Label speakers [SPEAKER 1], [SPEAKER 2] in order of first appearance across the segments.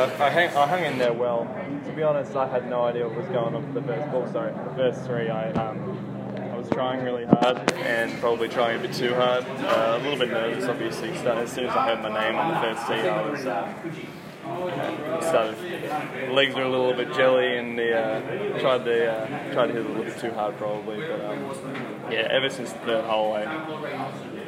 [SPEAKER 1] Yeah, I, hang, I hung in there well. To be honest, I had no idea what was going on for the first ball. Sorry, the first three. I um, I was trying really hard and probably trying a bit too hard. Uh, a little bit nervous, obviously. As soon as I heard my name on the first tee, I was. Uh, started, legs were a little bit jelly, and the uh, tried the uh, tried to hit it a little bit too hard probably. But um, yeah, ever since the hole, I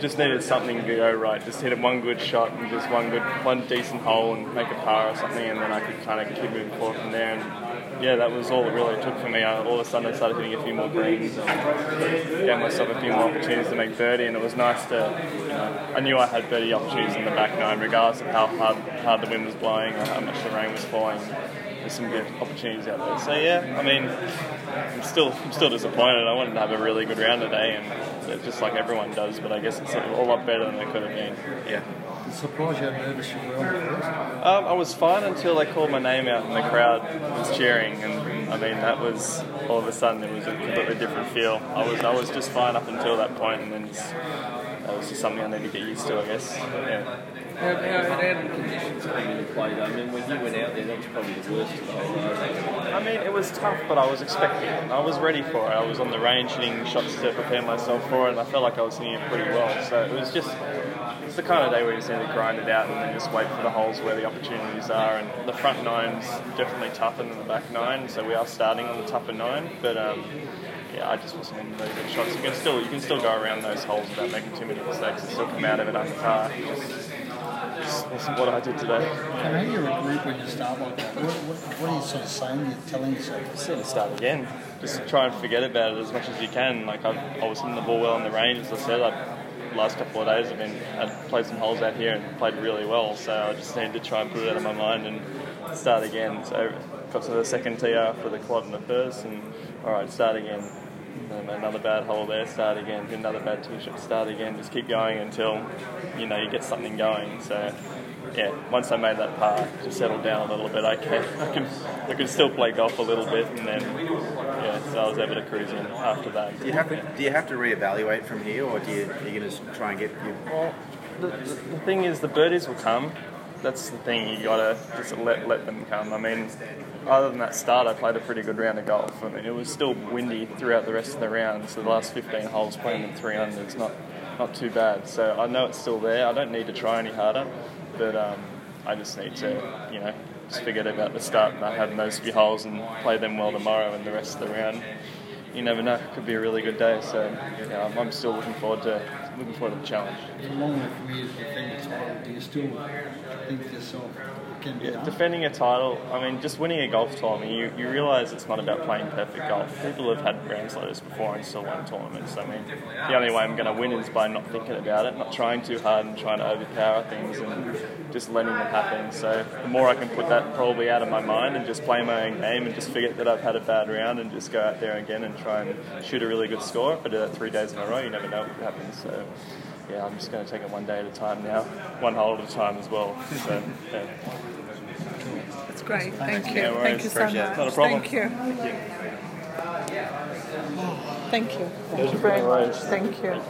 [SPEAKER 1] just needed something to go right. Just hit it one good shot and just one good, one decent hole and make a par or something, and then I could kind of keep moving forward from there. And yeah, that was all it really took for me. I, all of a sudden, I started hitting a few more greens and gave myself a few more opportunities to make birdie, and it was nice to. You know, I knew I had birdie opportunities in the back nine, regardless of how hard, hard the wind was blowing or how much the rain was falling there's some good opportunities out there. So yeah, I mean, I'm still I'm still disappointed. I wanted to have a really good round today, and just like everyone does, but I guess it's a lot better than it could have been. Yeah.
[SPEAKER 2] I'm surprised how nervous you were.
[SPEAKER 1] Um, I was fine until they called my name out and the crowd was cheering, and I mean that was all of a sudden it was a completely different feel. I was I was just fine up until that point, and then just, that was just something I need to get used to, I guess. Yeah.
[SPEAKER 3] How, how, how did conditions come into play? I mean, when you went out there, that was probably the worst of.
[SPEAKER 1] I mean, it was tough, but I was expecting it. I was ready for it. I was on the range hitting shots to prepare myself for it, and I felt like I was hitting it pretty well. So it was just it's the kind of day where you just need to grind it out and then just wait for the holes where the opportunities are. And the front nine's definitely tougher than the back nine, so we are starting on the tougher nine. But um, yeah, I just wasn't in very good shots. You can still you can still go around those holes without making too many mistakes and still come out of it under par. That's what I did today.
[SPEAKER 2] How do you regroup when you start like that? What, what, what are you sort of saying? You're telling yourself?
[SPEAKER 1] Just sort of start again. Just try and forget about it as much as you can. Like I've, I was hitting the ball well on the range, as I said. I, last couple of days I've been I've played some holes out here and played really well. So I just need to try and put it out of my mind and start again. So got to the second tee after the quad and the first, and all right, start again Um, another bad hole there, start again, another bad tee shot, start again, just keep going until you know you get something going. So yeah, once I made that par, just settled down a little bit, okay, I can I can still play golf a little bit, and then yeah, so I was able to cruise in after that.
[SPEAKER 4] Do you have to do you have to reevaluate from here, or do you are you going to try and get your
[SPEAKER 1] well, the, the, the thing is, the birdies will come. That's the thing. You gotta just let let them come. I mean, other than that start, I played a pretty good round of golf. I mean, it was still windy throughout the rest of the round, so the last 15 holes playing in three is not not too bad. So I know it's still there. I don't need to try any harder, but um, I just need to, you know, just forget about the start and I have those few holes and play them well tomorrow and the rest of the round. You never know; it could be a really good day. So I'm, I'm still looking forward to looking forward to the challenge.
[SPEAKER 2] It's a long way for me defend the title. Do you still think yourself?
[SPEAKER 1] Yeah, defending a title, I mean, just winning a golf tournament, you, you realise it's not about playing perfect golf. People have had grand slams before and still won tournaments. I mean, the only way I'm going to win is by not thinking about it, not trying too hard and trying to overpower things and just letting them happen. So the more I can put that probably out of my mind and just play my own game and just forget that I've had a bad round and just go out there again and try and shoot a really good score. If I do that three days in a row, you never know what happens. So yeah, I'm just going to take it one day at a time now, one hole at a time as well. So, yeah.
[SPEAKER 5] That's great. Thank you.
[SPEAKER 1] No
[SPEAKER 5] Thank you so much.
[SPEAKER 1] Not a problem.
[SPEAKER 5] Thank you. Thank you. Thank you
[SPEAKER 1] very
[SPEAKER 5] much. Thank you.